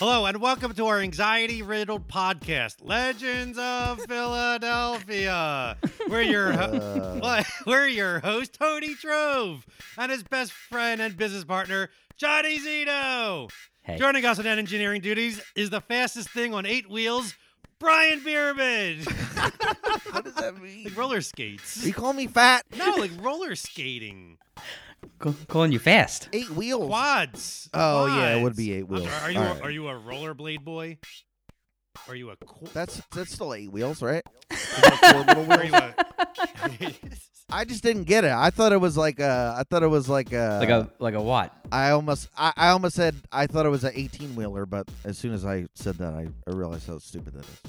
Hello and welcome to our anxiety riddled podcast, Legends of Philadelphia. We're your ho- Well, uh. we're your host Tony Trov and his best friend and business partner Johnny Zito. Hey. Joining us on engineering duties is the fastest thing on eight wheels, Brian Bierman. What does that mean? like roller skates. You call me fat? No, like roller skating. Call- calling you fast. Eight wheels. Quads. Oh, yeah, it would be eight wheels. Are, are you a, right. are you a rollerblade boy? Are you a qu- That's that's still eight wheels, right? Is that four little are you wheels? a I just didn't get it. I thought it was like a. I thought it was like a. Like a like a what? I almost. I, I almost said I thought it was an eighteen wheeler, but as soon as I said that, I, I realized how stupid that is.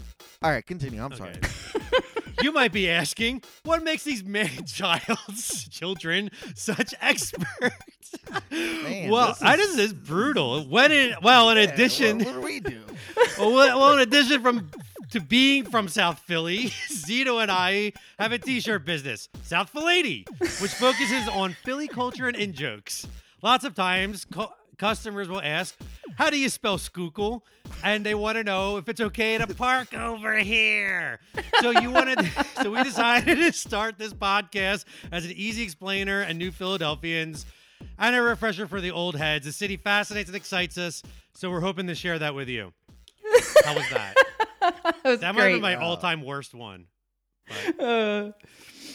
All right, continue. I'm sorry. You might be asking, what makes these man child's children such experts? Man, well, this I is- this is brutal. When in, well, in Yeah, addition, what, what do we do? well, well, in addition from to being from South Philly, Zito and I have a T-shirt business, South Philly, which focuses on Philly culture and in jokes. Lots of times, cu- customers will ask, "How do you spell Schuylkill?" and they want to know if it's okay to park over here. So you wanted, so we decided to start this podcast as an easy explainer and new Philadelphians. And a refresher for the old heads. The city fascinates and excites us, so we're hoping to share that with you. How was that? That was That might have been great. my all-time worst one. But Uh,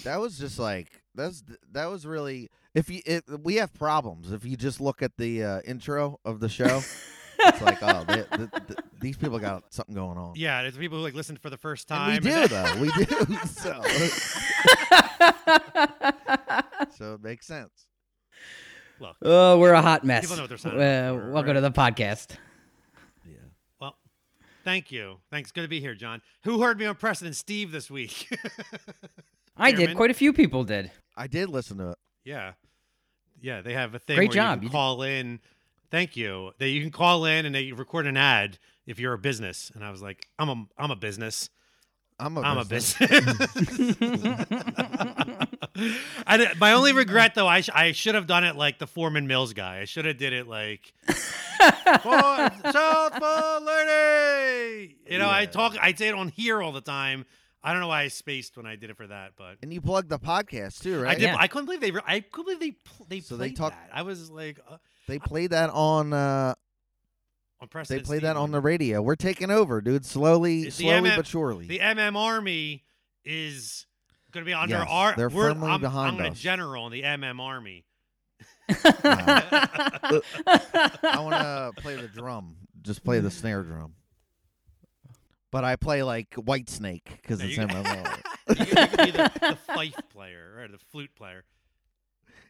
That was just like that's that was really. If you, it, we have problems. If you just look at the uh, intro of the show, it's like, oh, they, th th these people got something going on. yeah, there's people who like listened for the first And time. we do though. We do. So, so it makes sense. Look, oh, we're a hot mess. People know what they're signing Uh, up for, welcome to the podcast. Yeah. well, thank you. Thanks. Good to be here, John. Who heard me on Preston and Steve this week? I did. Quite a few people did. I did listen to it. yeah, yeah. They have a thing Great where job. you You can did- call in. Thank you. That you can call in and they record an ad if you're a business. And I was like, I'm a I'm a business. I'm a I'm a business. business. I did- my only regret though, I sh- I should have done it like the Forman Mills guy. I should have did it like For South Philly. You know, I talk, I say it on here all the time. I don't know why I spaced when I did it for that, but And you plugged the podcast too, right? I did. Yeah. I couldn't believe they. Re- I couldn't believe they. Pl- they So they played talk- that. I was like uh, They played that on. Uh, on Preston. they played that on the radio. We're taking over, dude. Slowly, the slowly MM but surely. The MM Army is going to be under Yes, our. they're we're- firmly I'm, behind I'm a us. general in the MM Army. I want to play the drum. Just play the snare drum. But I play like Whitesnake because it's you- MMO. you, be the, the fife player or the flute player.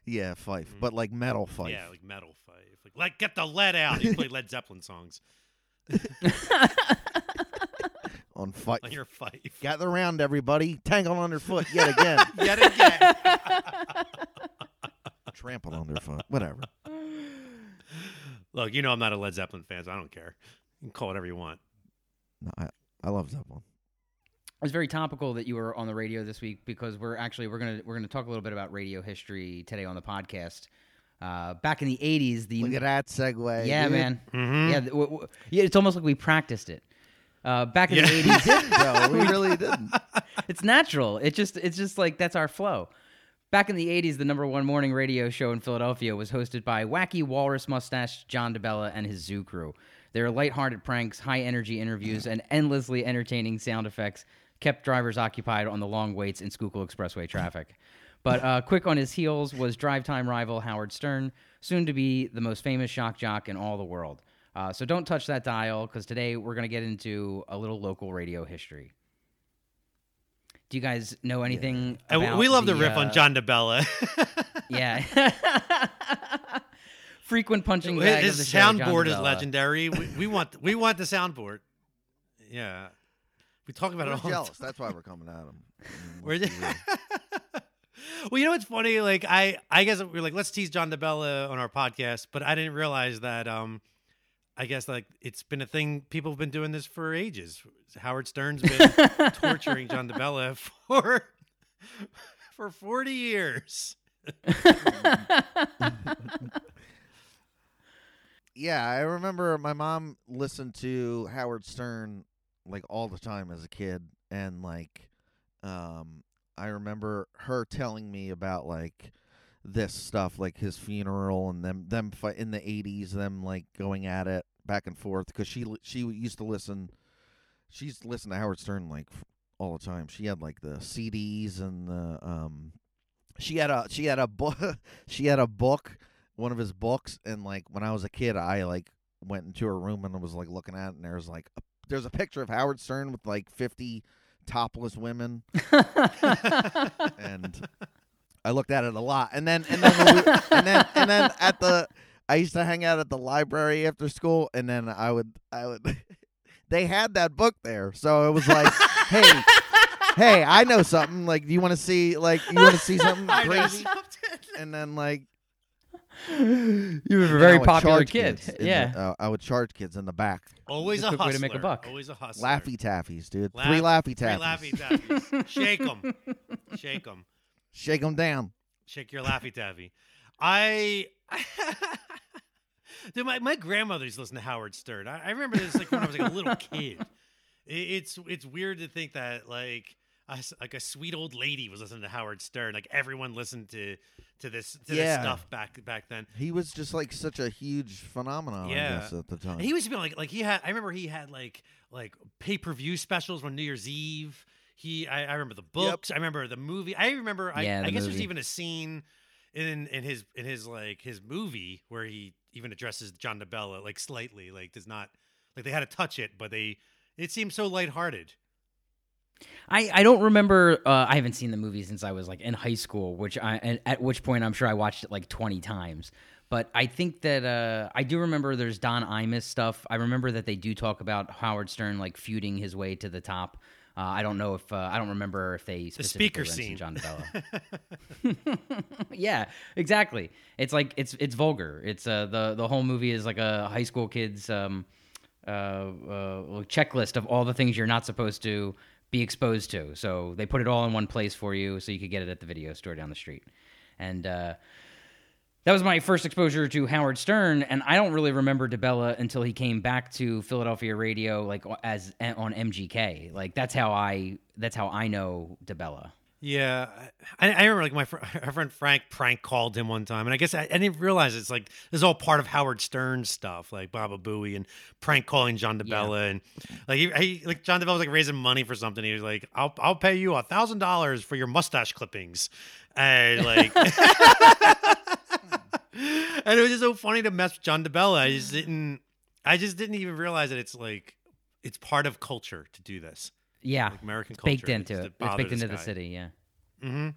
yeah, Fife, Mhm. but like metal Fife. Yeah, like metal fife. Like, like get the lead out. You play Led Zeppelin songs on Fife. on your fife. Gather around, everybody. Tangled underfoot yet again. Yet again. Trampled underfoot. Whatever. Look, you know I'm not a Led Zeppelin fan, so I don't care. You can call it whatever you want. No, I, I love that one. It's very topical that you were on the radio this week because we're actually we're gonna we're gonna talk a little bit about radio history today on the podcast. Uh, back in the '80s, the Look at that segue. yeah dude. man, Mm-hmm. yeah, w- w- yeah, it's almost like we practiced it. Uh, back in Yeah. the '80s, didn't, though. We really didn't. it's natural. It just it's just like that's our flow. Back in the 80s, the number one morning radio show in Philadelphia was hosted by wacky walrus mustache John DeBella and his zoo crew. Their lighthearted pranks, high energy interviews, and endlessly entertaining sound effects kept drivers occupied on the long waits in Schuylkill Expressway traffic. But uh, quick on his heels was drive time rival Howard Stern, soon to be the most famous shock jock in all the world. Uh, so don't touch that dial because today we're going to get into a little local radio history. Do you guys know anything? And about we love the, the riff on uh, John DeBella. Yeah. Frequent punching his bag his of the show, John soundboard is legendary. We, we want we want the soundboard. Yeah, we talk about We're it all. the jealous. time. That's why we're coming at him. We're let's be real. well, you know what's funny? Like I, I guess we are like, let's tease John DeBella on our podcast, but I didn't realize that. Um, I guess like it's been a thing. People have been doing this for ages. Howard Stern's been torturing John DeBella for for forty years. Yeah, I remember my mom listened to Howard Stern like all the time as a kid, and like, um, I remember her telling me about like this stuff, like his funeral and them them fi- in the '80s, them like going at it back and forth because she she used to listen. She's listened to Howard Stern like all the time. She had like the CDs and the um, she had a she had a book she had a book one of his books and like when I was a kid I like went into her room and was like looking at it and there's like a, there's a picture of Howard Stern with like 50 topless women. And I looked at it a lot. And then and then we, and then and then at the I used to hang out at the library after school and then I would I would they had that book there. So it was like hey hey I know something. Like do you want to see like you want to see something crazy? something. and then like you were a then very popular kid. kids in the- Yeah. uh, I would charge kids in the back. Always a a quick way to make a buck. Always a hustler. Laffy taffies, dude. Laff- Three laffy Three taffies. laffy taffies. Shake them. Shake them. Shake them down. Shake your laffy taffy. I. Dude, my, my grandmother's listened to Howard Stern. I, I remember this like when I was like a little kid. It, it's it's weird to think that like a, s- like a sweet old lady was listening to Howard Stern. Like everyone listened to to this to Yeah. this stuff back back then. He was just like such a huge phenomenon, Yeah. I guess, at the time. And he was to be like like he had. I remember he had like like pay per view specials on New Year's Eve. He I, I remember the books. I remember the movie. I remember. I, Yeah, I the guess there's even a scene in in his in his like his movie where he even addresses John DeBella like slightly like does not like they had to touch it, but they it seems so lighthearted. I, I don't remember. Uh, I haven't seen the movie since I was like in high school, which I at which point I'm sure I watched it like 20 times. But I think that uh, I do remember there's Don Imus stuff. I remember that they do talk about Howard Stern like feuding his way to the top. Uh, I don't know if uh, I don't remember if they The speaker scene. John DeBella. yeah, exactly. It's like it's it's vulgar. It's uh the the whole movie is like a high school kid's um uh, uh checklist of all the things you're not supposed to be exposed to. So they put it all in one place for you, so you could get it at the video store down the street. And uh, that was my first exposure to Howard Stern, and I don't really remember DeBella until he came back to Philadelphia radio, like as on MGK. Like that's how I that's how I know DeBella. Yeah, I, I remember like my, fr- our friend Frank prank called him one time, and I guess I, I didn't realize it's like this is all part of Howard Stern's stuff, like Baba Booey and prank calling John DeBella, and like he, he like John DeBella was like raising money for something. He was like, "I'll I'll pay you a thousand dollars for your mustache clippings," and like, and it was just so funny to mess with John DeBella. I just didn't, I just didn't even realize that it's like it's part of culture to do this, Yeah, like American it's culture. baked into it. It's baked into the city. Yeah. Mm-hmm.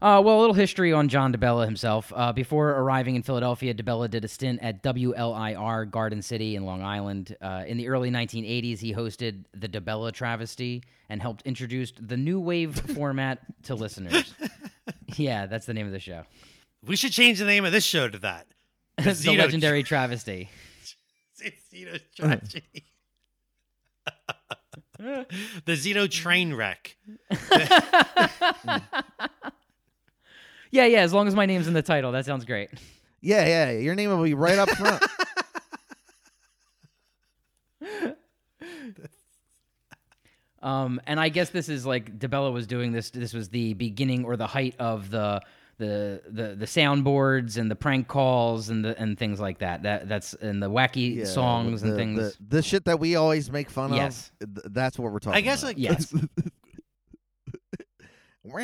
Uh, well, a little history on John DeBella himself. Uh, before arriving in Philadelphia, DeBella did a stint at WLIR Garden City in Long Island. Uh, in the early 1980s, he hosted the DeBella Travesty and helped introduce the new wave format to listeners. Yeah, that's the name of the show. We should change the name of this show to that. the Zito- legendary travesty. Zito's tragedy. The Zito train wreck. Yeah, yeah. As long as my name's in the title, that sounds great. yeah, yeah. Your name will be right up front. Um, and I guess this is like DeBella was doing this. This was the beginning or the height of the the the the soundboards and the prank calls and the and things like that. That that's and the wacky Yeah, songs the, and things. The, the shit that we always make fun Yes. of. th- That's what we're talking about. I guess about. like yes. Wow,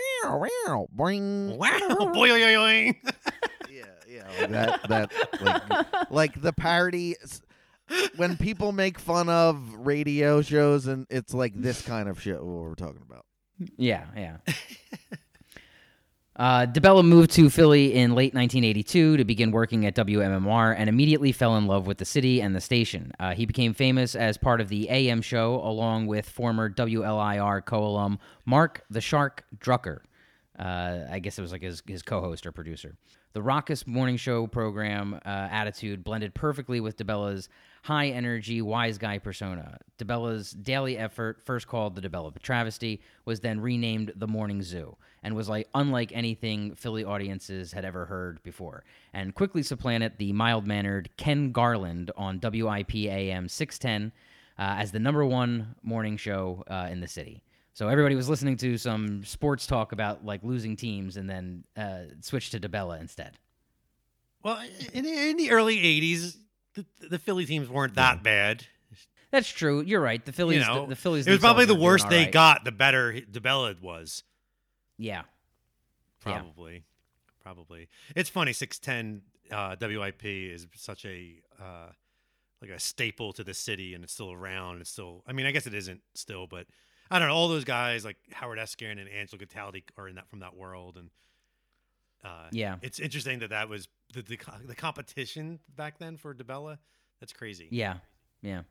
wow, boing. wow, oy. yeah, yeah, like that, that, like, like the parody. When people make fun of radio shows, and it's like this kind of shit, what we're talking about. Yeah, yeah. Uh, DeBella moved to Philly in late 1982 to begin working at WMMR and immediately fell in love with the city and the station. Uh, he became famous as part of the AM show along with former WLIR co alum Mark the Shark Drucker. Uh, I guess it was like his, his co-host or producer. The raucous morning show program uh, attitude blended perfectly with DeBella's high energy, wise guy persona. DeBella's daily effort, first called the DeBella Travesty, was then renamed the Morning Zoo and was like unlike anything Philly audiences had ever heard before, and quickly supplanted the mild-mannered Ken Garland on WIP AM 610 uh, as the number one morning show uh, in the city. So everybody was listening to some sports talk about like losing teams, and then uh, switched to DeBella instead. Well, in, in the early '80s, the, the Philly teams weren't that bad. That's true. You're right. The Phillies, you know, the, the Phillies. It was probably the themselves were doing worst they right. got. The better DeBella was. Yeah. Yeah. Probably. Probably. It's funny. Six ten uh, WIP is such a uh, like a staple to the city, and it's still around. It's still. I mean, I guess it isn't still, but I don't know. All those guys like Howard Eskin and Angelo Cataldi are in that from that world, and uh, Yeah. it's interesting that that was the the, the competition back then for DeBella. That's crazy. Yeah, yeah.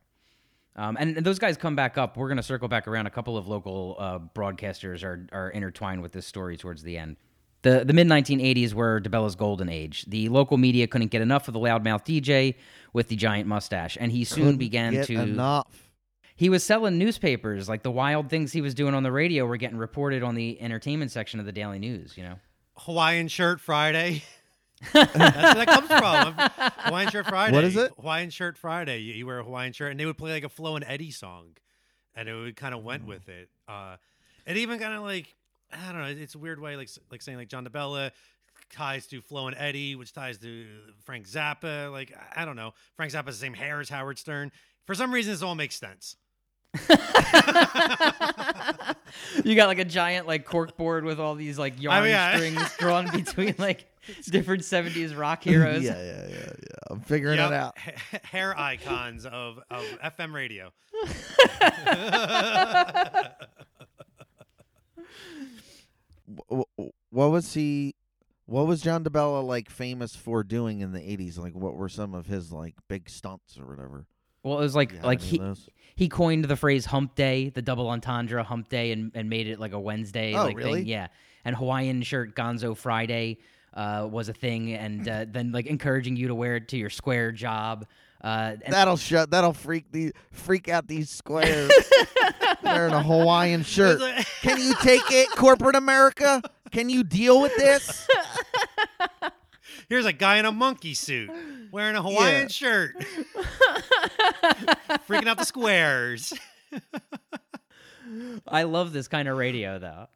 Um, and, and those guys come back up. We're going to circle back around. A couple of local uh, broadcasters are, are intertwined with this story towards the end. The, the mid 1980s were DeBella's golden age. The local media couldn't get enough of the loudmouth DJ with the giant mustache, and he soon Couldn't began get to. enough. He was selling newspapers. Like the wild things he was doing on the radio were getting reported on the entertainment section of the Daily News, you know? Hawaiian shirt Friday. That's where that comes from. Hawaiian shirt Friday. What is it? Hawaiian shirt Friday. You, you wear a Hawaiian shirt, and they would play like a Flo and Eddie song, and it would kind of went with it. Uh, it even kind of like I don't know. It's a weird way, like like saying like John DeBella ties to Flo and Eddie, which ties to Frank Zappa. Like I I don't know. Frank Zappa has the same hair as Howard Stern. For some reason, this all makes sense. you got like a giant like cork board with all these like yarn yeah. strings drawn between like different 70s rock heroes. yeah, yeah, yeah, yeah. I'm figuring Yep. it out. Hair icons of, of FM radio. Wh- wh- What was he? What was John DeBella like famous for doing in the '80s? Like, what were some of his like big stunts or whatever? Well, it was like like he he coined the phrase hump day, the double entendre hump day and, and made it like a Wednesday Oh, like really? thing. Yeah. And Hawaiian shirt Gonzo Friday uh, was a thing and uh, then like encouraging you to wear it to your square job. Uh, That'll shut. That'll freak the freak out these squares. Wearing a Hawaiian shirt. Can you take it, corporate America? Can you deal with this? Here's a guy in a monkey suit wearing a Hawaiian Yeah. shirt, freaking out the squares. I love this kind of radio though.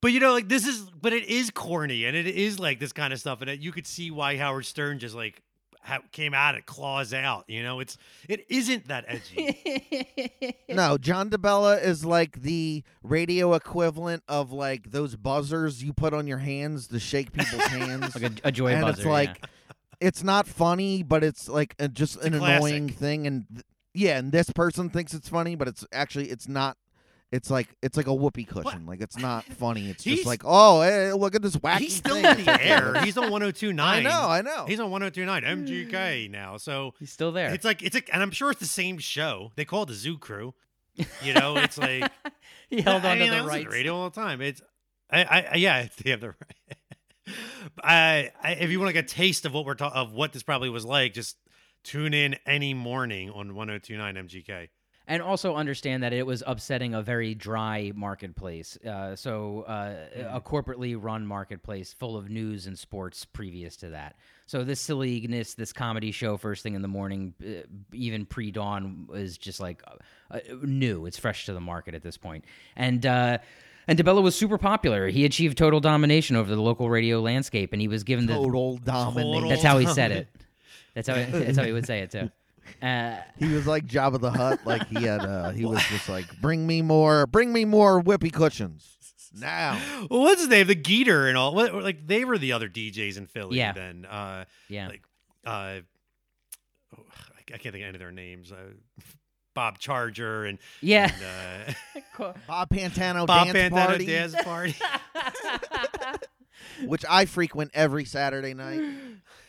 But you know, like this is, but it is corny, and it is like this kind of stuff, and it, you could see why Howard Stern just like ha- came at it, claws out. You know, it's it isn't that edgy. No, John DeBella is like the radio equivalent of like those buzzers you put on your hands to shake people's hands. like a, a joy and buzzer. it's like yeah. it's not funny, but it's like a, just a an annoying thing. And th- yeah, and this person thinks it's funny, but it's actually it's not. It's like it's like a whoopee cushion. Like it's not funny. It's He's- just like oh, hey, look at this wacky. He's still thing. in the air. He's on 1029. I know, I know. He's on 1029 MGK now. So he's still there. it's like it's a, and I'm sure it's the same show. They call it the Zoo Crew. You know, it's like he held I on mean, to I the listen rights. radio all the time. It's, I, I, I yeah, they have the right. I, I, if you want like a taste of what we're talking of what this probably was like, just tune in any morning on 1029 MGK. And also understand that it was upsetting a very dry marketplace. Uh, so uh, Mm-hmm. a corporately run marketplace full of news and sports previous to that. So this silliness, this comedy show first thing in the morning, uh, even pre dawn, is just like uh, uh, new. It's fresh to the market at this point, and. Uh, and DeBella was super popular. He achieved total domination over the local radio landscape, and he was given the. Total domination. That's how he said it. That's how. That's how he would say it too. Uh, He was like Jabba the Hutt. Like he had. uh He was just like, bring me more, bring me more whippy cushions now. Well, what's his name? The Geator and all. What, like they were the other DJs in Philly. Yeah. Then, uh, yeah. like, uh, oh, I can't think of any of their names. Uh, Bob Charger and Yeah. and, uh, Bob Pantano Bob dance Pantano party, dance party. which I frequent every Saturday night.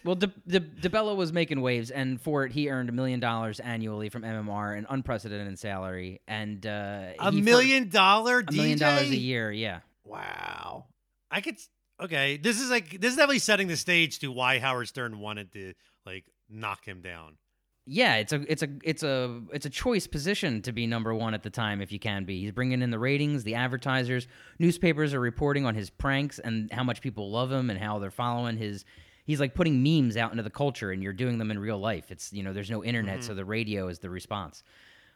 Well, De- De- DeBella was making waves, and for it, he earned a million dollars annually from MMR, an unprecedented salary, and uh, A million dollar a million dollars a year. Yeah, Wow. I could. Okay, this is like this is definitely setting the stage to why Howard Stern wanted to like knock him down. Yeah, it's a it's a it's a it's a choice position to be number one at the time if you can be. He's bringing in the ratings, the advertisers, newspapers are reporting on his pranks and how much people love him and how they're following his. He's like putting memes out into the culture, and you're doing them in real life. It's you know there's no internet, mm-hmm. so the radio is the response.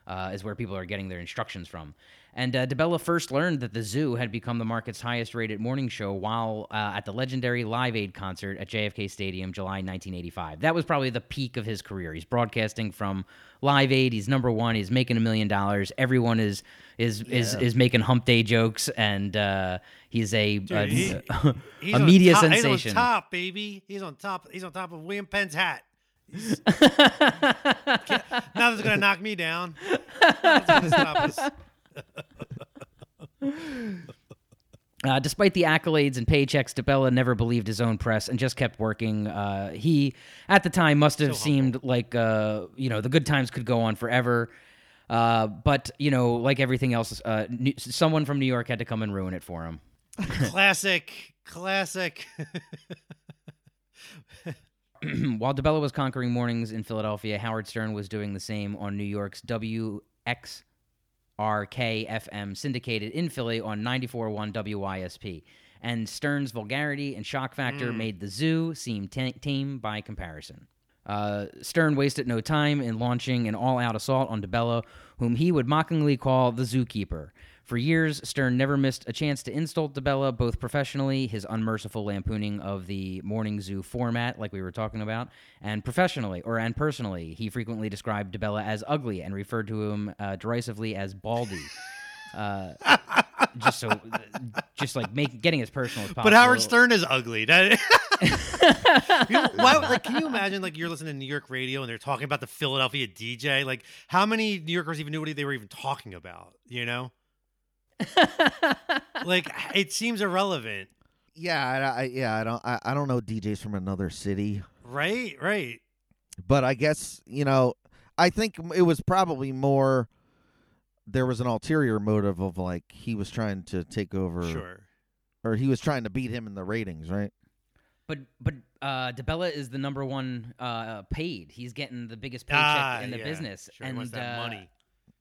Uh, is where people are getting their instructions from. And uh, DeBella first learned that the Zoo had become the market's highest rated morning show while uh, at the legendary Live Aid concert at JFK Stadium, July 1985. That was probably the peak of his career. He's broadcasting from Live Aid. He's number one. He's making a million dollars. Everyone is is is is making hump day jokes, and uh, he's a a, he- a media top, sensation. He's on top, baby. He's on top. He's on top of William Penn's hat. He's- Nothing's gonna knock me down. Nothing's gonna stop us. Uh, despite the accolades and paychecks, DeBella never believed his own press and just kept working. Uh, he, at the time, must have So seemed like uh, you know the good times could go on forever. Uh, but you know, like everything else, uh, New- someone from New York had to come and ruin it for him. Classic, classic. While DeBella was conquering mornings in Philadelphia, Howard Stern was doing the same on New York's WXRK FM, syndicated in Philly on 94.1 WYSP. And Stern's vulgarity and shock factor made the zoo seem ta- tame by comparison. Uh, Stern wasted no time in launching an all out assault on DeBella, whom he would mockingly call the zookeeper. For years, Stern never missed a chance to insult DeBella, both professionally, his unmerciful lampooning of the morning zoo format, like we were talking about, and professionally, or and personally, he frequently described DeBella as ugly and referred to him uh, derisively as baldy. Uh, just so, just like make getting as personal as possible. But Howard Stern is ugly. That- you know, why, like, can you imagine, like, you're listening to New York radio and they're talking about the Philadelphia DJ? Like, how many New Yorkers even knew what they were even talking about? You know, like, it seems irrelevant, Yeah, I, I yeah, I don't I, I don't know DJs from another city, right? Right. but I guess you know I think it was probably more. There was an ulterior motive of like he was trying to take over, Sure. or he was trying to beat him in the ratings, right? But but uh, DeBella is the number one uh, paid. He's getting the biggest paycheck Ah, in the yeah. business, Sure, and wants that uh, money.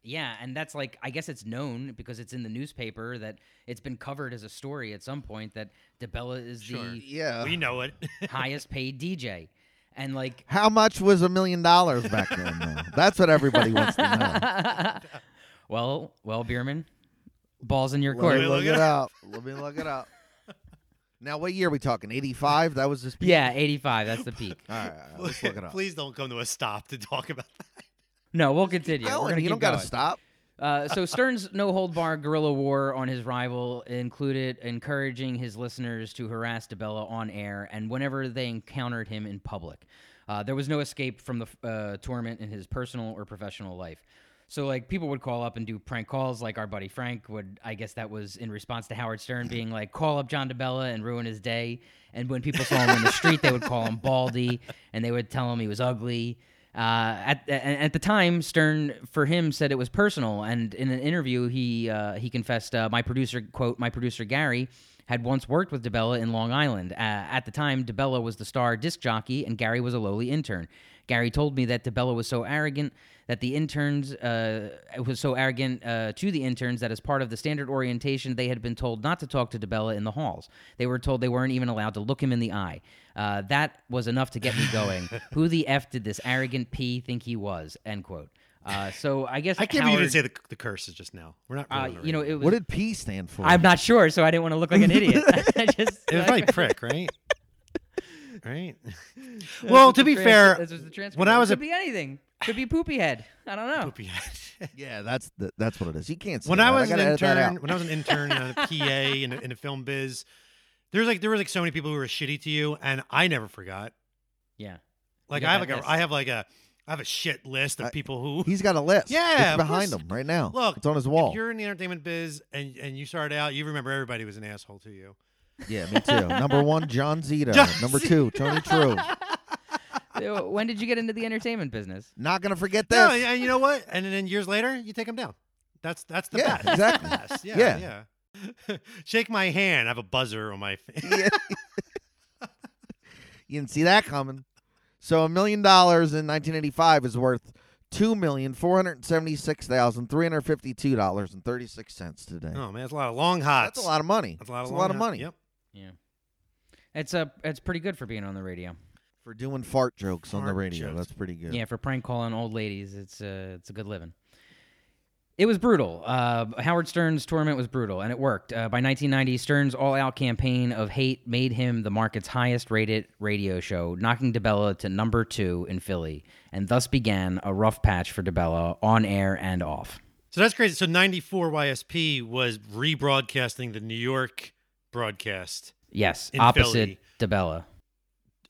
Yeah, and that's like I guess it's known because it's in the newspaper that it's been covered as a story at some point that DeBella is Sure. the Yeah. we know it. highest paid DJ, and like How much was a million dollars back then? though? That's what everybody wants to know. well, well, Bierman, balls in your Let court. me look look it it up. Let me look it up. Now, what year are we talking? 85? That was this peak? Yeah, eighty-five. That's the peak. All right, all right, let's look it up. Please don't come to a stop to talk about that. No, we'll continue. Alan, We're gonna you keep don't got to going. stop. Uh, so Stern's no hold bar guerrilla war on his rival included encouraging his listeners to harass DeBella on air and whenever they encountered him in public. Uh, there was no escape from the uh, torment in his personal or professional life. So like people would call up and do prank calls, like our buddy Frank would. I guess that was in response to Howard Stern being like, "Call up John DeBella and ruin his day." And when people saw him in the street, they would call him Baldy, and they would tell him he was ugly. Uh, at at the time, Stern for him said it was personal, and in an interview, he uh, he confessed, uh, "My producer quote My producer Gary had once worked with DeBella in Long Island. Uh, at the time, DeBella was the star disc jockey, and Gary was a lowly intern. Gary told me that DeBella was so arrogant that the interns uh, was so arrogant uh, to the interns that as part of the standard orientation, they had been told not to talk to DeBella in the halls. They were told they weren't even allowed to look him in the eye. Uh, that was enough to get me going. Who the f did this arrogant p think he was? End quote. Uh, so I guess I can't believe you Howard, didn't say the, the curses just now. We're not. uh, you know, it was. What did P stand for? I'm not sure, so I didn't want to look like an idiot. I just it was probably prick, right? right. Well, to be trans- fair, that's what the when I was could a- be anything. Could be poopy head. I don't know. Poopy head. yeah, that's the, that's what it is. You can't say when that. I was an gotta edit that intern, when I was an intern and a PA in a, in a film biz, there's like there was like so many people who were shitty to you, and I never forgot. Yeah. Like I have like that a list. I have like a I have a shit list of I- people who He's got a list. Yeah, it's behind course. him right now. look. it's on his wall. If you're in the entertainment biz and and you started out, you remember everybody was an asshole to you. Yeah, me too. Number one, John Zito. John Number two, Tony True. So, when did you get into the entertainment business? Not gonna forget this. No, and you know what? And then years later, you take them down. That's that's the Yeah, best. That's exactly. The best. Yeah, Yeah. yeah. Shake my hand. I have a buzzer on my. Fa- Yeah. you didn't see that coming. So a million dollars in 1985 is worth two million four hundred seventy-six thousand three hundred fifty-two dollars and thirty-six cents today. oh man, that's a lot of long hots. That's a lot of money. That's a lot of, That's a lot of money Yep. Yeah. It's a it's pretty good for being on the radio. For doing fart jokes on the radio. jokes. That's pretty good. Yeah, for prank calling old ladies, it's uh, it's a good living. It was brutal. Uh, Howard Stern's tournament was brutal, and it worked. Uh, by 1990, Stern's all-out campaign of hate made him the market's highest-rated radio show, knocking DeBella to number two in Philly, and thus began a rough patch for DeBella on air and off. So that's crazy. So 94 YSP was rebroadcasting the New York broadcast Yes, In opposite Philly. DeBella.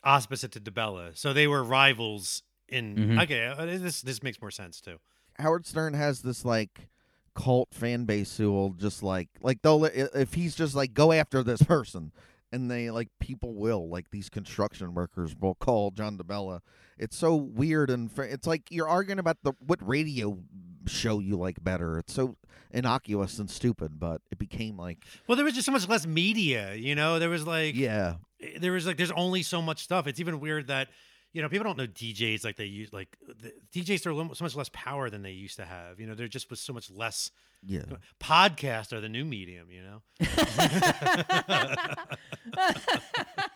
Opposite to DeBella. So they were rivals in Mhm. Okay, uh, this this makes more sense too. Howard Stern has this like cult fan base who will just like like they'll if he's just like go after this person and they like people will like these construction workers will call John DeBella. It's so weird and fr- it's like you're arguing about the what radio show you like better. It's so innocuous and stupid, but it became like Well, there was just so much less media, you know. There was like yeah, eh, there was like there's only so much stuff. It's even weird that you know people don't know DJs like they use like the, DJs are so much less power than they used to have. You know, there just was so much less. yeah. Podcasts are the new medium. You know.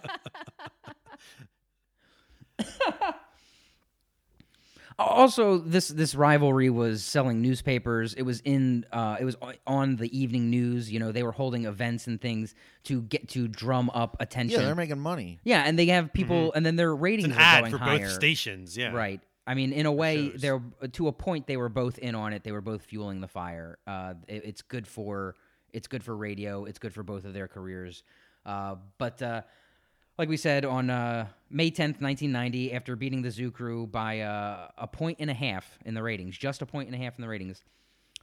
Also, this this rivalry was selling newspapers. It was in uh, it was on the evening news. You know, they were holding events and things to get to drum up attention. Yeah, they're making money. Yeah, and they have people, and then their It's ratings an are ad going for higher. both stations. Yeah. Right. I mean, in a way, they're to a point they were both in on it. They were both fueling the fire. Uh, it- it's good for it's good for radio. It's good for both of their careers. Uh, but uh, like we said on uh, May tenth, nineteen ninety, after beating the Zoo Crew by uh, a point and a half in the ratings, just a point and a half in the ratings,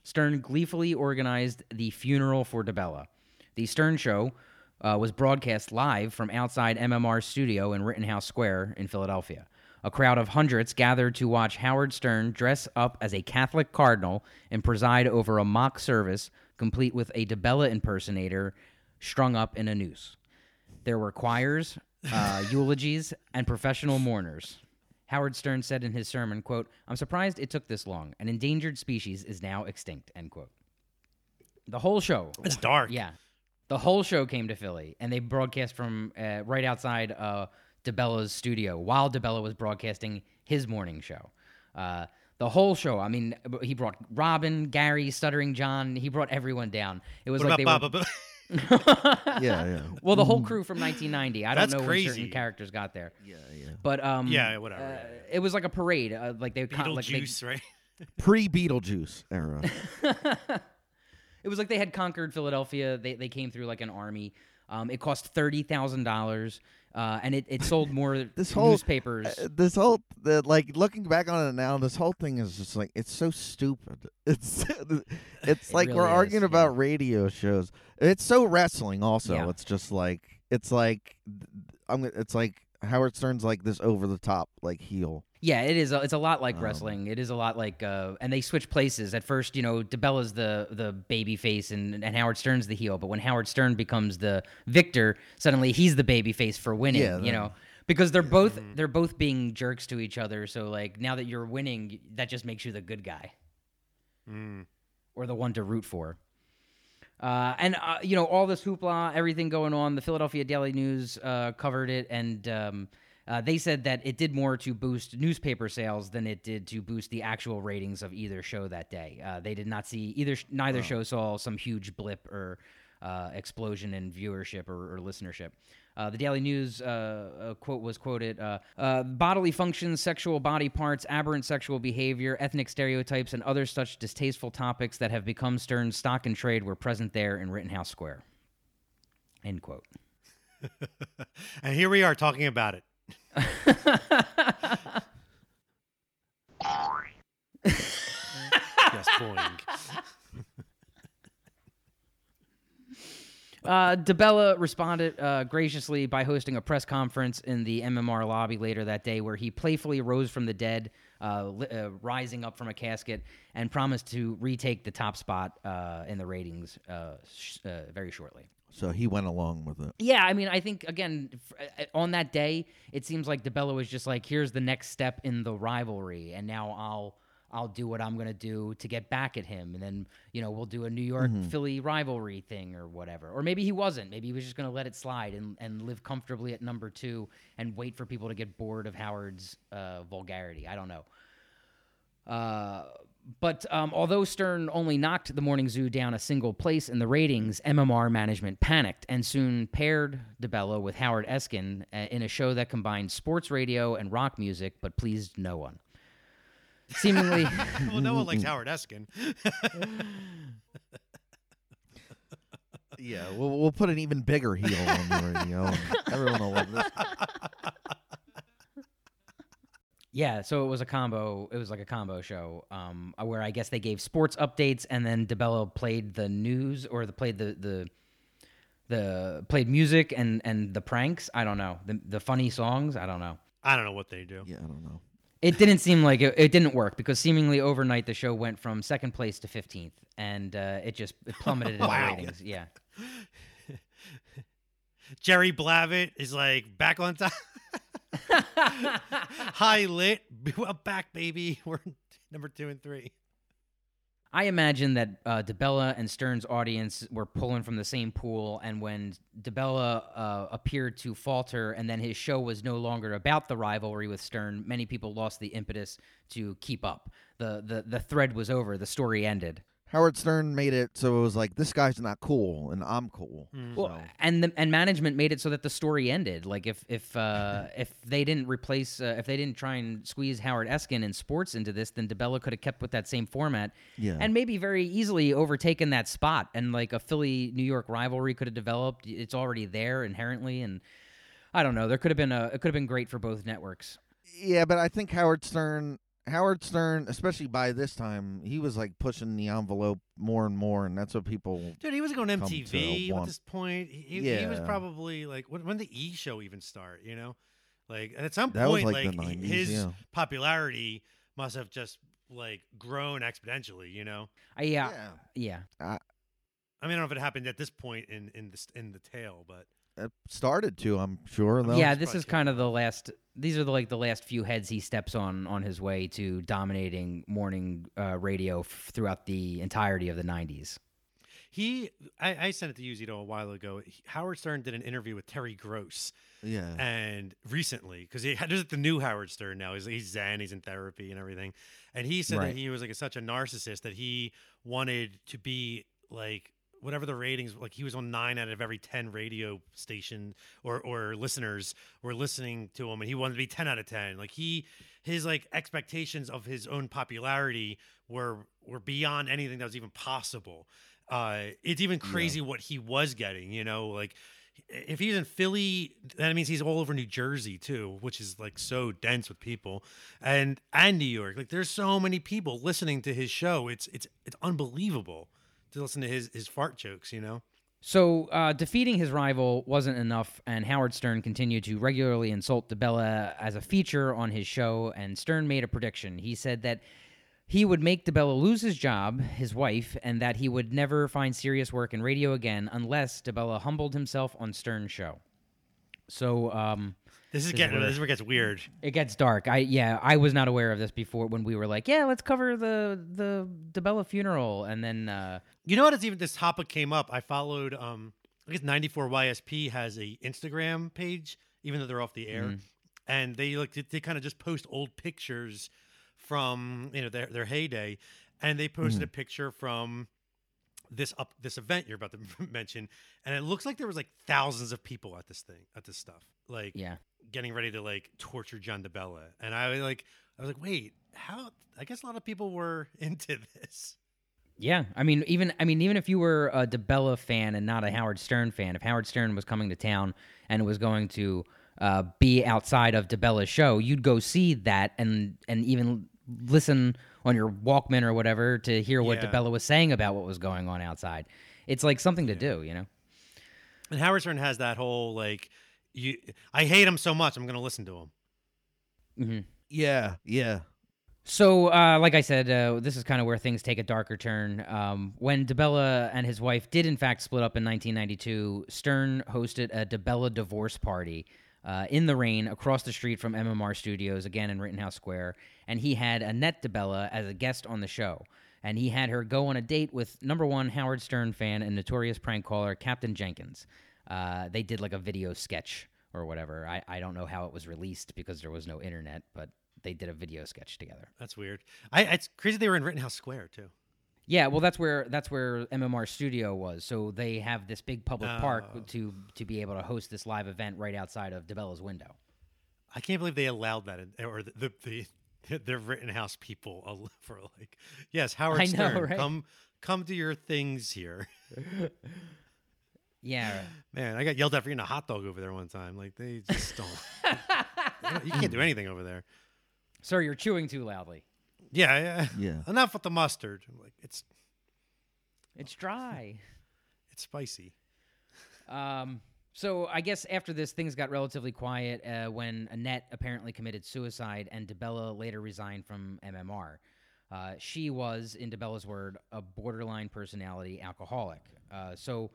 Stern gleefully organized the funeral for DeBella. The Stern Show uh, was broadcast live from outside MMR's studio in Rittenhouse Square in Philadelphia. A crowd of hundreds gathered to watch Howard Stern dress up as a Catholic cardinal and preside over a mock service complete with a DeBella impersonator strung up in a noose. There were choirs, uh, eulogies, and professional mourners. Howard Stern said in his sermon, quote, I'm surprised it took this long. An endangered species is now extinct, end quote. The whole show. It's dark. Yeah. The whole show came to Philly, and they broadcast from uh, right outside uh, DeBella's studio while DeBella was broadcasting his morning show. Uh, the whole show. I mean, he brought Robin, Gary, Stuttering John. He brought everyone down. It was What like about they Baba? Yeah, yeah. well, the whole crew from 1990. I don't That's know when certain characters got there, Yeah, yeah. but um, Yeah, whatever, uh, yeah, it was like a parade. Uh, like they con- like they, Beetlejuice, right? Pre Beetlejuice era. it was like they had conquered Philadelphia. They they came through like an army. Um, it cost thirty thousand dollars, uh, and it, it sold more This whole newspapers. Uh, this whole the, like looking back on it now, this whole thing is just like it's so stupid. It's it's It like we're really is, arguing yeah. about radio shows. It's so wrestling. Also, Yeah. it's just like it's like I'm. It's like Howard Stern's like this over the top like heel. Yeah, it is. A, it's a lot like Um, wrestling. It is a lot like, uh, and they switch places. At first, you know, DeBella's the the baby face, and, and Howard Stern's the heel. But when Howard Stern becomes the victor, suddenly he's the baby face for winning. Yeah, you know, because they're both they're both being jerks to each other. So like now that you're winning, that just makes you the good guy Mm. or the one to root for. Uh, and uh, you know all this hoopla, everything going on. The Philadelphia Daily News uh, covered it, and um, uh, they said that it did more to boost newspaper sales than it did to boost the actual ratings of either show that day. Uh, they did not see either. Neither show saw some huge blip or uh, explosion in viewership or, or listenership. Uh, the Daily News uh, uh, quote was quoted: uh, uh, "Bodily functions, sexual body parts, aberrant sexual behavior, ethnic stereotypes, and other such distasteful topics that have become Stern's stock and trade were present there in Rittenhouse Square." End quote. and here we are talking about it. yes, boing. Uh, DeBella responded uh, graciously by hosting a press conference in the MMR lobby later that day, where he playfully rose from the dead, uh, li- uh, rising up from a casket, and promised to retake the top spot uh, in the ratings uh, sh- uh, very shortly. So he went along with it. Yeah, I mean, I think again f- on that day, it seems like DeBella was just like, "Here's the next step in the rivalry, and now I'll I'll do what I'm gonna do to get back at him, and then you know we'll do a New York Philly rivalry thing or whatever." Or maybe he wasn't. Maybe he was just gonna let it slide and and live comfortably at number two and wait for people to get bored of Howard's uh, vulgarity. I don't know. Uh, but um, although Stern only knocked the Morning Zoo down a single place in the ratings, MMR management panicked and soon paired DeBella with Howard Eskin uh, in a show that combined sports radio and rock music, but pleased no one. Seemingly, well, no one likes Howard Eskin. Yeah, we'll, we'll put an even bigger heel on the radio. and Everyone will love this. yeah. So it was a combo. It was like a combo show um, where I guess they gave sports updates and then DeBella played the news or the played the the the played music and and the pranks. I don't know the the funny songs. I don't know. I don't know what they do. Yeah, I don't know. It didn't seem like it, it didn't work because seemingly overnight the show went from second place to 15th and uh, it just it plummeted in Wow. the ratings. Yeah. Jerry Blavat is like back on top. High lit. We're back, baby. We're number two and three. I imagine that uh, DeBella and Stern's audience were pulling from the same pool, and when DeBella uh, appeared to falter, and then his show was no longer about the rivalry with Stern, many people lost the impetus to keep up. the the The thread was over. The story ended. Howard Stern made it so it was like this guy's not cool and I'm cool. Well, So- and the, and management made it so that the story ended. Like if if uh, if they didn't replace, uh, if they didn't try and squeeze Howard Eskin and sports into this, then DeBella could have kept with that same format, Yeah. and maybe very easily overtaken that spot. And like a Philly New York rivalry could have developed. It's already there inherently, and I don't know. There could have been a. It could have been great for both networks. Yeah, but I think Howard Stern, Howard Stern, especially by this time, he was like pushing the envelope more and more, and that's what people. Dude, he was going to MTV at one. this point. He, he- he was probably like when, when did the E show even start? You know, like at some That point, like like 90s, his yeah. popularity must have just like grown exponentially. You know, Uh, yeah, yeah. I mean, I don't know if it happened at this point in in the in the tale, but It started to, I'm sure. Though. yeah, this is kind of the last. These are the, like the last few heads he steps on on his way to dominating morning uh, radio f- throughout the entirety of the '90s. he I, I sent it to you, Zito, a while ago. He- Howard Stern did an interview with Terry Gross, Yeah. and recently because he had there's the new Howard Stern now. He's he's zen, he's in therapy and everything, and he said Right. that he was like a, such a narcissist that he wanted to be like whatever the ratings like he was on nine out of every 10 radio station or or listeners were listening to him and he wanted to be 10 out of 10 like he his like expectations of his own popularity were were beyond anything that was even possible. Uh it's even crazy what he was getting you know? Like if he's in Philly, that means he's all over New Jersey too, which is like so dense with people, and and New York. Like there's so many people listening to his show. It's it's it's unbelievable to listen to his his fart jokes. You know. So uh, defeating his rival wasn't enough, and Howard Stern continued to regularly insult DeBella as a feature on his show. And Stern made a prediction. He said that he would make DeBella lose his job, his wife, and that he would never find serious work in radio again unless DeBella humbled himself on Stern's show. So um, This is getting where- this is where it gets weird. it gets dark. I yeah, I was not aware of this before when we were like, yeah, let's cover the the DeBella funeral, and then uh, You know what? It's even this topic came up. I followed. Um, I guess 94 YSP has a Instagram page, even though they're off the air, and they like they, kind of just post old pictures from you know their their heyday, and they posted a picture from this up this event you're about to mention, and it looks like there was like thousands of people at this thing at this stuff, like yeah. Getting ready to like torture John DeBella, and I was like, I was like, wait, how? I guess a lot of people were into this. Yeah, I mean, even I mean, even if you were a DeBella fan and not a Howard Stern fan, if Howard Stern was coming to town and was going to uh, be outside of DeBella's show, you'd go see that and and even listen on your Walkman or whatever to hear what Yeah. DeBella was saying about what was going on outside. It's like something to do, you know. And Howard Stern has that whole like, you. I hate him so much. I'm gonna listen to him. hmm Yeah, yeah. So, uh, like I said, uh, this is kind of where things take a darker turn. Um, when DeBella and his wife did, in fact, split up in 1992, Stern hosted a DeBella divorce party uh, in the rain across the street from MMR Studios, again in Rittenhouse Square. And he had Annette DeBella as a guest on the show. And he had her go on a date with number one Howard Stern fan and notorious prank caller, Captain Janks. Uh, they did like a video sketch or whatever. I, I don't know how it was released because there was no internet, but they did a video sketch together. That's weird. I. It's crazy they were in Rittenhouse Square too. Yeah, well, that's where that's where MMR Studio was. So they have this big public park Oh. to to be able to host this live event right outside of DeBella's window. I can't believe they allowed that, in, or the the, the the Rittenhouse people for like, yes, Howard I know, Stern, right? come come to your things here. Yeah, Man, I got yelled at for eating a hot dog over there one time. Like they just don't. you, know, you can't do anything over there. sir, you're chewing too loudly. Yeah, yeah. Yeah. Enough with the mustard. Like it's It's dry. it's spicy. Um, so I guess after this, things got relatively quiet uh, when Annette apparently committed suicide, and DeBella later resigned from MMR. Uh, she was, in DeBella's word, a borderline personality alcoholic. Uh, so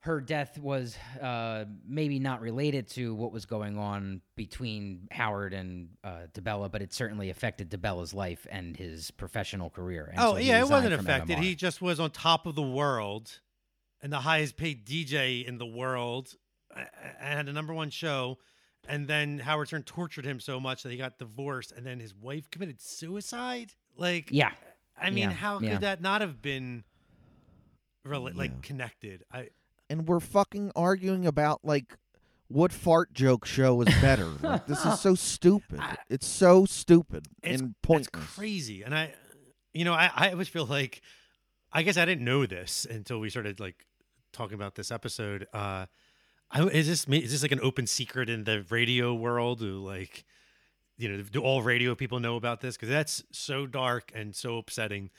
her death was uh, maybe not related to what was going on between Howard and uh, DeBella, but it certainly affected DeBella's life and his professional career. And oh so yeah, it wasn't affected. MMR. He just was on top of the world, and the highest paid DJ in the world, a- a- and had the number one show. And then Howard Stern tortured him so much that he got divorced, and then his wife committed suicide. Like, yeah, I mean, yeah, how yeah. could that not have been, rela- Yeah. like, connected? I And we're fucking arguing about like what fart joke show is better. like, this is so stupid. I- It's so stupid it's and It's crazy, and I, you know, I I always feel like, I guess I didn't know this until we started like talking about this episode. Uh, I, is this is this like an open secret in the radio world? Do like, you know, do all radio people know about this? Because that's so dark and so upsetting.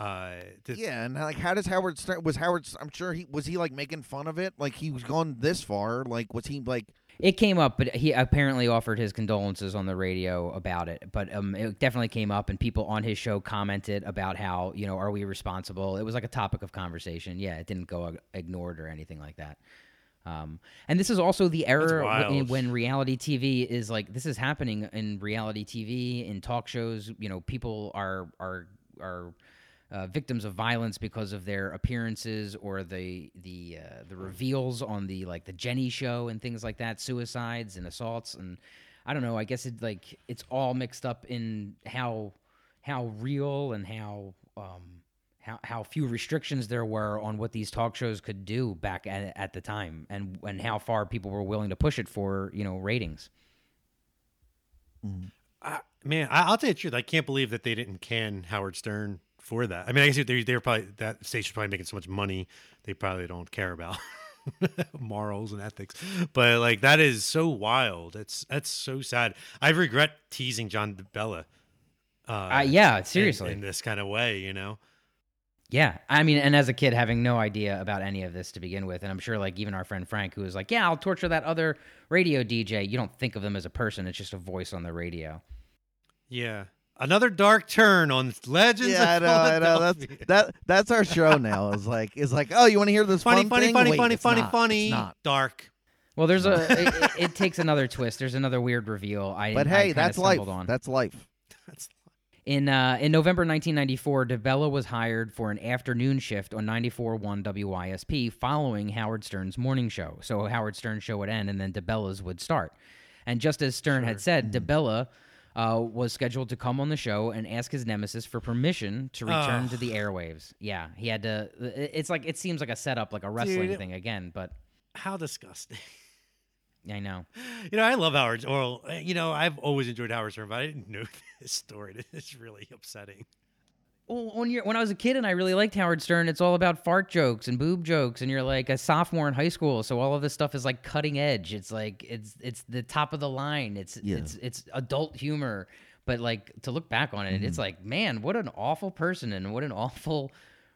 Uh, to- Yeah, and like, how does Howard Stern? Was Howard? I'm sure he was he like making fun of it. Like he was gone this far. Like was he like? It came up, but he apparently offered his condolences on the radio about it. But um, it definitely came up, and people on his show commented about how you know are we responsible? It was like a topic of conversation. Yeah, it didn't go ignored or anything like that. Um, and this is also the era when, when reality TV is like this is happening in reality TV in talk shows. You know, people are are are uh, victims of violence because of their appearances or the the uh, the reveals on the like the Jenny show and things like that, suicides and assaults and I don't know. I guess it like it's all mixed up in how how real and how um, how how few restrictions there were on what these talk shows could do back at, at the time and and how far people were willing to push it for you know ratings. I, man, I, I'll tell you the truth. I can't believe that they didn't can Howard Stern for that. I mean, I guess they they're probably that station's probably making so much money they probably don't care about morals and ethics. But like that is so wild. It's that's so sad. I regret teasing John DeBella. Uh, Uh, yeah, in- seriously. in, this kind of way, you know. Yeah, I mean, and as a kid, having no idea about any of this to begin with, and I'm sure, like even our friend Frank, who was like, "Yeah, I'll torture that other radio DJ." You don't think of them as a person; it's just a voice on the radio. Yeah, another dark turn on Legends. Yeah, I know, I know. That's that. That's our show now. Is like, is like, oh, you want to hear this funny, fun funny, thing? funny, Wait, funny, it's funny, not. funny, It's not. dark. Well, there's a it, it- it takes another twist. There's another weird reveal. I But hey, kinda that's life. stumbled On. That's life. That's In uh, in November 1994, DeBella was hired for an afternoon shift on 94.1 WYSP following Howard Stern's morning show. So Howard Stern's show would end, and then DeBella's would start. And just as Stern had said, DeBella uh, was scheduled to come on the show and ask his nemesis for permission to return to the airwaves. Yeah, he had to. It's like it seems like a setup, like a wrestling Dude. thing again. But how disgusting. I know. You know, I love Howard. Well, you know, I've always enjoyed Howard Stern, but I didn't know this story. It's really upsetting. Well, when you're when I was a kid and I really liked Howard Stern, it's all about fart jokes and boob jokes, and you're like a sophomore in high school, so all of this stuff is like cutting edge. It's like it's it's the top of the line. It's Yeah. it's it's adult humor, but like to look back on it, it's mm-hmm. like man, what an awful person and what an awful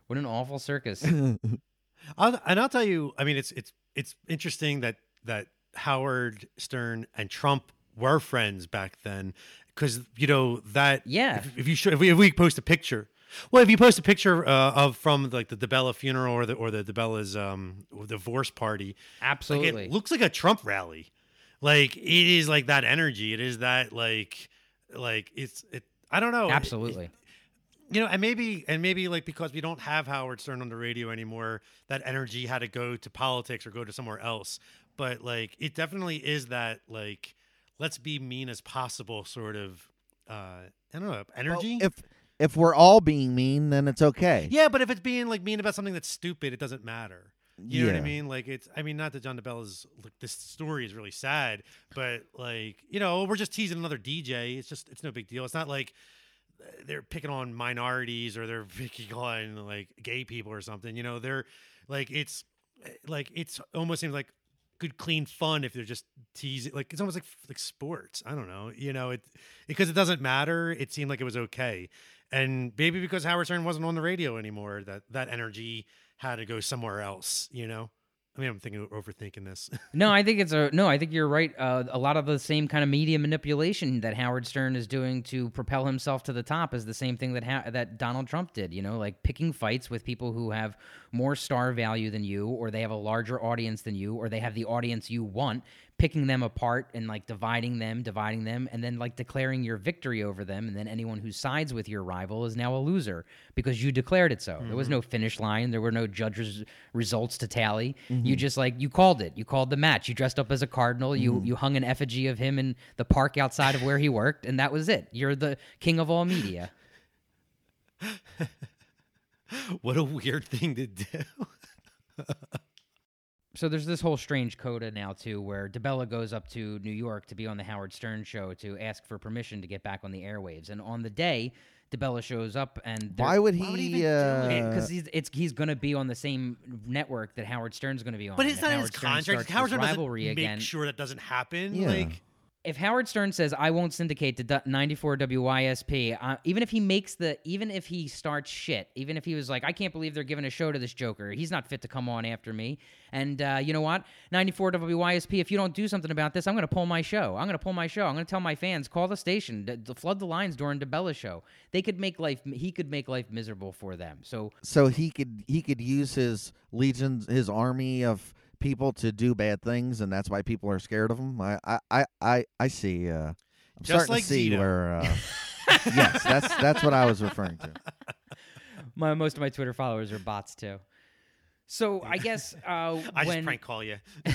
what an awful circus. I'll, and I'll tell you. I mean, it's it's it's interesting that that Howard Stern and Trump were friends back then, because you know that Yeah. If, if you show, if we if we post a picture. Well, if you post a picture uh, of from like the DeBella funeral or the or the DeBella's um divorce party, like Absolutely. it looks like a Trump rally. Like it is like that energy. It is that like like it's it. I don't know. It- Absolutely. you know, and maybe and maybe like because we don't have Howard Stern on the radio anymore, that energy had to go to politics or go to somewhere else. But like, it definitely is that like, let's be mean as possible sort of. uh I don't know Well, energy. if if we're all being mean, then it's okay. yeah, but if it's being like mean about something that's stupid, it doesn't matter. You know what I mean? Like it's I mean not that John DeBella's like this story is really sad, but like, you know, we're just teasing another DJ. It's just it's no big deal. It's not like they're picking on minorities or they're picking on like gay people or something. You know, they're like it's like it's almost seems like good clean fun if they're just teasing like it's almost like like sports. I don't know. You know, it because it doesn't matter, it seemed like it was okay. And maybe because Howard Stern wasn't on the radio anymore, that that energy had to go somewhere else, you know? I mean, I'm thinking overthinking this. No, I think it's a no. I think you're right. Uh, a lot of the same kind of media manipulation that Howard Stern is doing to propel himself to the top is the same thing that ha- that Donald Trump did. You know, like picking fights with people who have more star value than you, or they have a larger audience than you, or they have the audience you want. Picking them apart and like dividing them, dividing them, and then like declaring your victory over them, and then anyone who sides with your rival is now a loser because you declared it so. There was mm-hmm. no finish line. There were no judges' results to tally. You mm-hmm. just like you called it. You called the match. You dressed up as a cardinal. You mm-hmm. you hung an effigy of him in the park outside of where he worked, and that was it. You're the king of all media. what a weird thing to do. So there's this whole strange coda now too, where DeBella goes up to New York to be on the Howard Stern show to ask for permission to get back on the airwaves, and on the day. DeBella shows up and Why would he he? even do uh, because he's it's he's gonna be on the same network that Howard Stern's gonna be on. But it's not in his Howard Stern contract. Howard this Stern doesn't rivalry make again. sure that doesn't happen. Yeah. Like, if Howard Stern says I won't syndicate to 94 WYSP, uh, even if he makes the, even if he starts shit, even if he was like, I can't believe they're giving a show to this Joker, he's not fit to come on after me. And uh, you know what, 94 WYSP, if you don't do something about this, I'm to pull my show. I'm to pull my show. I'm to tell my fans, call the station, flood the lines during DeBella's show. They could make life, he could make life miserable for them. So so he could he could use his legions, his army of people to do bad things, and that's why people are scared of them. I I I I, I see. Uh, I'm Just starting like to see Zito. where. Uh, yes, that's that's what I was referring to. my most of my Twitter followers are bots too. So I guess uh, I when just prank call you.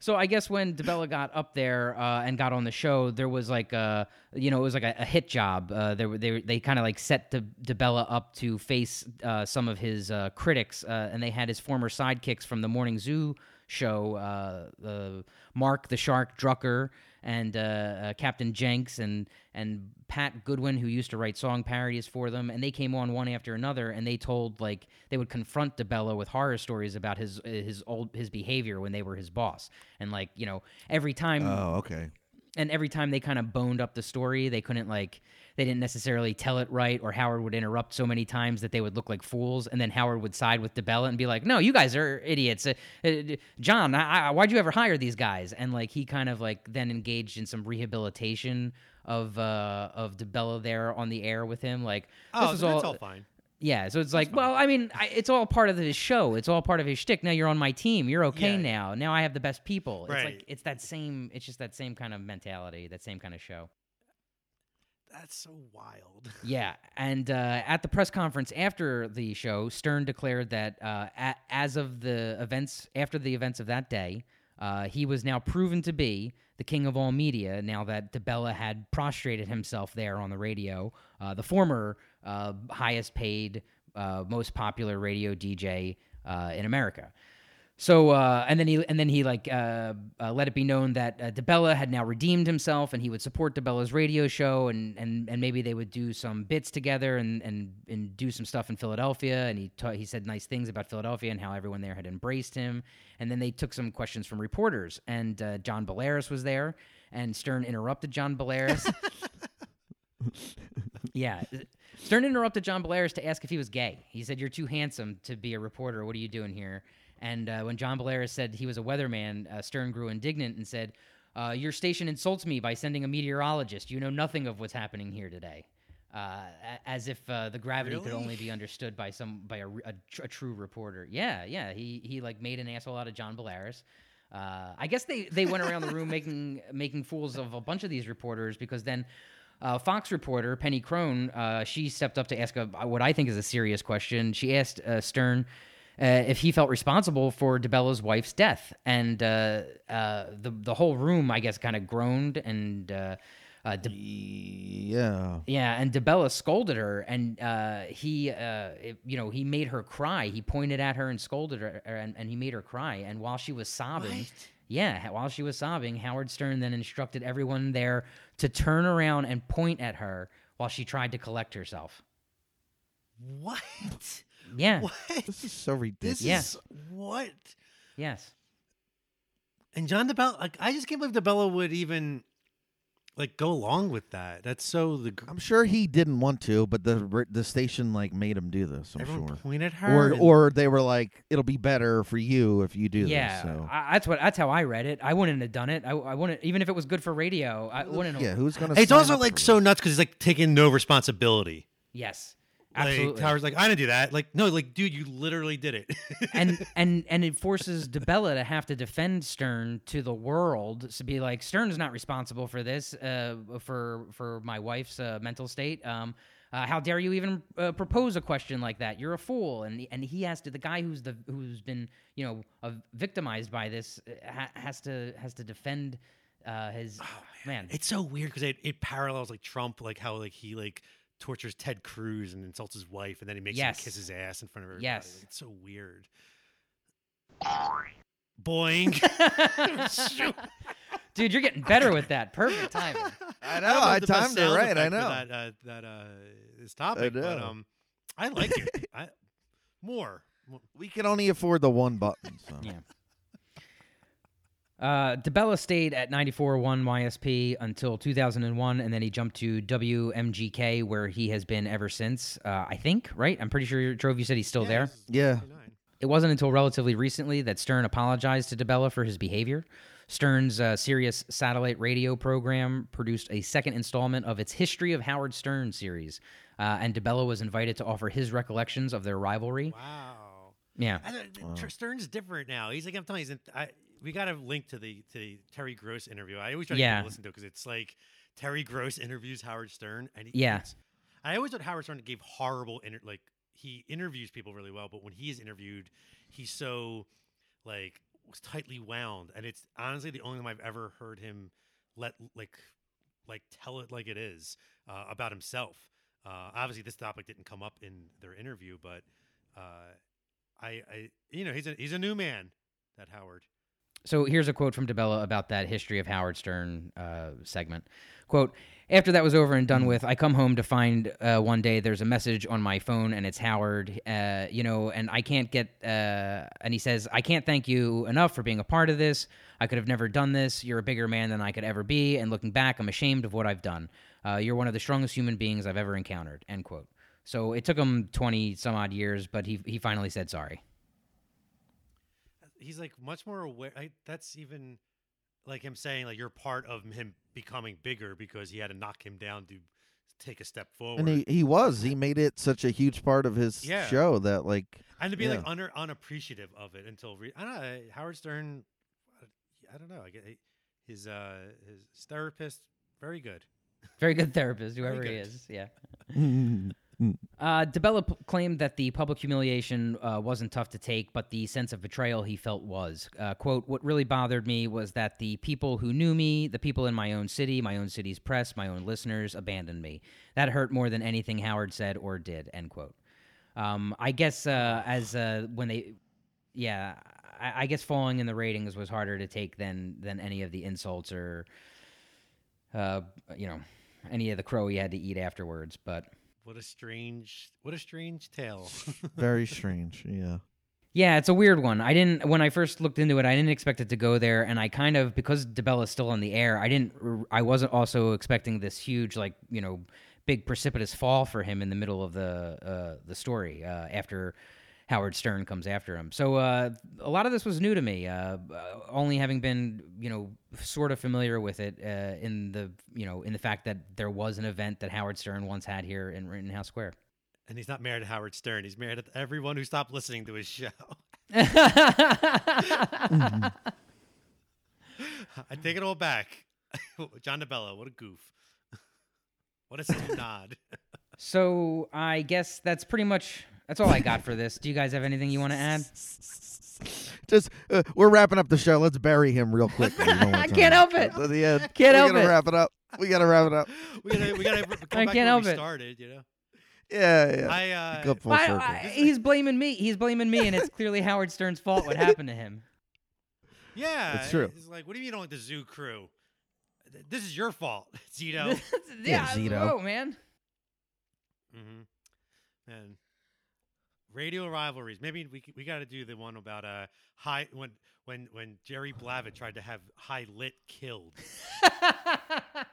So I guess when DeBella got up there uh, and got on the show, there was like a, you know, it was like a, a hit job. Uh, they they they kind of like set De- DeBella up to face uh, some of his uh, critics, uh, and they had his former sidekicks from the Morning Zoo show, uh, Mark the Shark Drucker and uh, uh, Captain Janks and and Pat Godwin, who used to write song parodies for them, and they came on one after another, and they told like they would confront DeBella with horror stories about his his old his behavior when they were his boss, and like you know every time Oh, okay. And every time they kind of boned up the story, they couldn't like they didn't necessarily tell it right, or Howard would interrupt so many times that they would look like fools, and then Howard would side with DeBella and be like, "No, you guys are idiots, uh, uh, John. I, I, why'd you ever hire these guys?" And like he kind of like then engaged in some rehabilitation of uh of DeBella there on the air with him, like Oh, this is all, all fine. Yeah, so it's like, well, I mean, I, it's all part of his show. It's all part of his shtick. Now you're on my team. You're okay Yeah. now. Now I have the best people. It's like Right. it's that same. It's just that same kind of mentality. That same kind of show. That's so wild. Yeah, and uh, at the press conference after the show, Stern declared that uh, a as of the events after the events of that day, uh, he was now proven to be the king of all media. Now that DeBella had prostrated himself there on the radio, uh, the former uh, highest paid, uh, most popular radio DJ uh, in America. So uh, and then he and then he like uh, uh, let it be known that uh, DeBella had now redeemed himself and he would support DeBella's radio show and and and maybe they would do some bits together and and and do some stuff in Philadelphia and he ta- he said nice things about Philadelphia and how everyone there had embraced him and then they took some questions from reporters and uh, John Bolaris was there and Stern interrupted John Bolaris. yeah. Stern interrupted John Bolaris to ask if he was gay. He said, "You're too handsome to be a reporter. What are you doing here?" And uh, when John Bolaris said he was a weatherman, uh, Stern grew indignant and said, uh, "Your station insults me by sending a meteorologist. You know nothing of what's happening here today." Uh, a- as if uh, the gravity could only be understood by some by a, a, tr- a true reporter. Yeah, yeah. He he like made an asshole out of John Bolaris. Uh, I guess they, they went around the room making making fools of a bunch of these reporters because then uh, Fox reporter Penny Crone uh, she stepped up to ask a, what I think is a serious question. She asked uh, Stern uh, if he felt responsible for DeBella's wife's death, and uh, uh, the the whole room I guess kind of groaned and. Uh, uh, De- Yeah. yeah, and DeBella scolded her, and uh, he, uh, it- you know, he made her cry. He pointed at her and scolded her, and, and he made her cry. And while she was sobbing, What? yeah, while she was sobbing, Howard Stern then instructed everyone there to turn around and point at her while she tried to collect herself. What? Yeah. What? This is so ridiculous. This Yeah. is what? Yes. And John DeBella, like, I just can't believe DeBella would even like go along with that. That's so the I'm sure he didn't want to, but the the station like made him do this. I'm everyone sure. point at her. Or and- or they were like, it'll be better for you if you do Yeah, this. So. That's what. That's how I read it. I wouldn't have done it. I, I wouldn't, even if it was good for radio. I wouldn't. Have, yeah, who's gonna? it's also like so this? nuts because he's like taking no responsibility. Yes, Like, absolutely. Howard's like, I didn't do that. Like, no, like, dude, you literally did it. and and and it forces DeBella to have to defend Stern to the world to be like Stern's not responsible for this uh, for for my wife's uh, mental state. Um, uh, how dare you even uh, propose a question like that? You're a fool. And and he has to the guy who's the who's been you know uh, victimized by this uh, ha- has to has to defend uh, his man. it's so weird because it, it parallels like Trump, like how like he like tortures Ted Cruz and insults his wife, and then he makes Yes. him kiss his ass in front of everybody. Yes. Like, it's so weird. Boing. Shoot. Dude, you're getting better with that. Perfect timing. I know. if I timed it right. I know. that uh, that uh, this topic, but know. um, I like it. I more. We can only afford the one button. So. Yeah. Uh, DeBella stayed at 94.1 YSP until 2001, and then he jumped to WMGK, where he has been ever since. Uh, I think, right? I'm pretty sure, Trov, you said he's still Yeah, there. this Yeah. It wasn't until relatively recently that Stern apologized to DeBella for his behavior. Stern's uh, Sirius satellite radio program produced a second installment of its History of Howard Stern series, uh, and DeBella was invited to offer his recollections of their rivalry. Wow. Yeah. I don't- Tr- Stern's different now. He's like I'm telling you, he's in, I, we got to link to the to the Terry Gross interview. I always try to Yeah. to listen to it because it's like Terry Gross interviews Howard Stern, and he, Yeah. I always thought Howard Stern gave horrible inter- like he interviews people really well, but when he is interviewed, he's so like tightly wound, and it's honestly the only time I've ever heard him let like like tell it like it is uh, about himself. Uh, obviously, this topic didn't come up in their interview, but uh, I, I, you know, he's a he's a new man, that Howard. So here's a quote from DeBella about that history of Howard Stern uh, segment. Quote, after that was over and done with, I come home to find uh, one day there's a message on my phone and it's Howard, uh, you know, and I can't get, uh, and he says, I can't thank you enough for being a part of this. I could have never done this. You're a bigger man than I could ever be. And looking back, I'm ashamed of what I've done. Uh, you're one of the strongest human beings I've ever encountered, end quote. So it took him 20 some odd years, but he, he finally said sorry. He's like much more aware. I, that's even like him saying like you're part of him becoming bigger because he had to knock him down to take a step forward. And he, he was. He made it such a huge part of his Yeah. show that like and to be like Yeah. under unappreciative of it until re- I don't know Howard Stern. I don't know. I get his uh his therapist very good. Very good therapist, Very whoever he is. Yeah. Uh, DeBella p- claimed that the public humiliation uh, wasn't tough to take, but the sense of betrayal he felt was. Uh, quote, What really bothered me was that the people who knew me, the people in my own city, my own city's press, my own listeners, abandoned me. That hurt more than anything Howard said or did, end quote. Um, I guess uh, as uh, when they, yeah, I, I guess falling in the ratings was harder to take than than any of the insults or, uh, you know, any of the crow he had to eat afterwards. But What a strange, what a strange tale. very strange. Yeah. Yeah, it's a weird one. I didn't when I first looked into it, I didn't expect it to go there, and I kind of because DeBella's still on the air, I didn't. I wasn't also expecting this huge, like you know, big precipitous fall for him in the middle of the uh, the story uh, after Howard Stern comes after him. So uh, a lot of this was new to me, uh, uh, only having been you know sort of familiar with it uh, in the you know in the fact that there was an event that Howard Stern once had here in Rittenhouse Square. And he's not married to Howard Stern. He's married to everyone who stopped listening to his show. I take it all back. John DeBella, what a goof. what a nod. so I guess that's pretty much that's all I got for this. Do you guys have anything you want to add? Just uh, we're wrapping up the show. Let's bury him real quick. I can't help it. At the end, Can't we help gotta it. wrap it up. We gotta wrap it up. We gotta, we gotta come I back can't help we it. started, you know. Yeah, yeah. I uh, Go full I- circle. I- he's blaming me. He's blaming me, and it's clearly Howard Stern's fault what happened to him. yeah, It's true. It's like, what do you mean you don't like the zoo crew? This is your fault, Zito. yeah, Zito. oh man. mm-hmm. And radio rivalries. Maybe we we got to do the one about uh high when when when Jerry Blavat tried to have Hy Lit killed.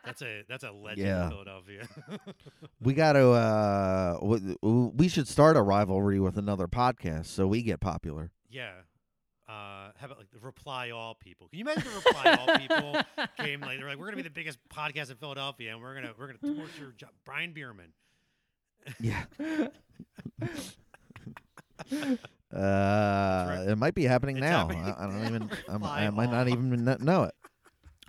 That's a that's a legend Yeah. in Philadelphia. we gotta. Uh, w- w- we should start a rivalry with another podcast so we get popular. yeah. Uh, how about like the reply all people? Can you imagine the reply all people came like they're like we're gonna be the biggest podcast in Philadelphia and we're gonna we're gonna torture Jo- Brian Bierman. Yeah. Uh, it might be happening It's now. happening. I, I don't even. I'm, I might not even know it.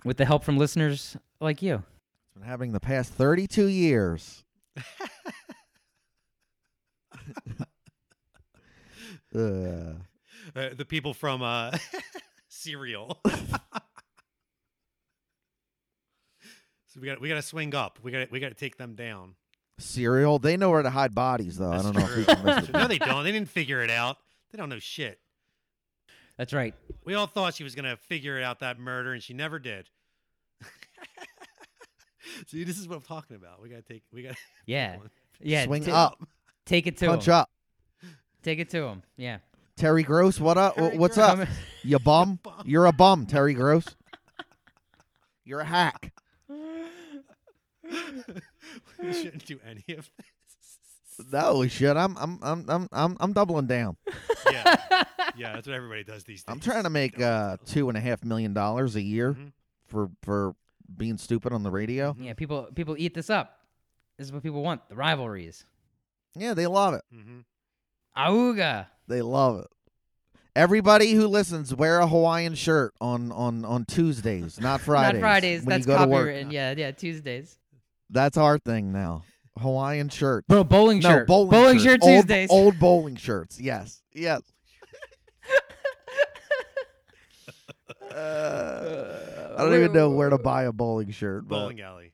With the help from listeners like you. It's been happening the past 32 years. uh, Uh, the people from uh, Serial. so we got we got to swing up. We got we got to take them down. Cereal. They know where to hide bodies, though. That's I don't know if we can miss it. no, they don't. They didn't figure it out. They don't know shit. That's right. We all thought she was gonna figure out that murder, and she never did. See, this is what I'm talking about. We gotta take. We gotta. Yeah. Yeah. Swing ta- up, Take it to punch him. up. Take it to him. Yeah. Terry Gross, what up? Terry What's Gross. up? You bum? bum. You're a bum, Terry Gross. You're a hack. we shouldn't do any of this. No, we should. I'm, I'm, I'm, I'm, I'm, I'm doubling down. Yeah, yeah, that's what everybody does these days. I'm trying to make uh, two and a half million dollars a year Mhm. for for being stupid on the radio. yeah. People people eat this up. This is what people want. The rivalries. Yeah, they love it. Mm-hmm. Auga. They love it. Everybody who listens, wear a Hawaiian shirt on on on Tuesdays, not Fridays. Not Fridays. That's you go to work. copywritten. Yeah. Yeah. Tuesdays. That's our thing now. Hawaiian shirt. Bro, bowling No, shirt. bowling, shirt shirts. Old- Tuesdays. Old, bowling shirts. Yes. Yes. Uh, I don't even know where to buy a bowling shirt, but Bowling alley.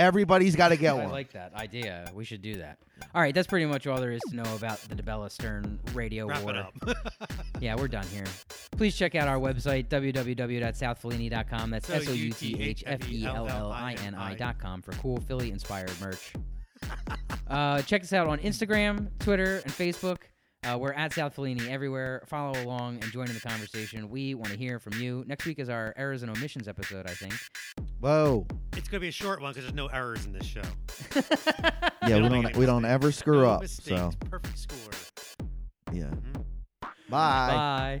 Everybody's got to get one. I one. like that idea. We should do that. All right, that's pretty much all there is to know about the DeBella Stern radio Wrap war. it up. Yeah, we're done here. Please check out our website, www.southfellini.com. That's So S O U T H F E L L I N I.com for cool Philly inspired merch. Uh, check us out on Instagram, Twitter, and Facebook. Uh, we're at South Fellini everywhere. Follow along and join in the conversation. We want to hear from you. Next week is our errors and omissions episode, I think. Whoa. it's gonna be a short one because there's no errors in this show. Yeah, we don't make don't we don't ever screw No up. mistakes. So Perfect score. yeah. Mhm. Bye. Bye.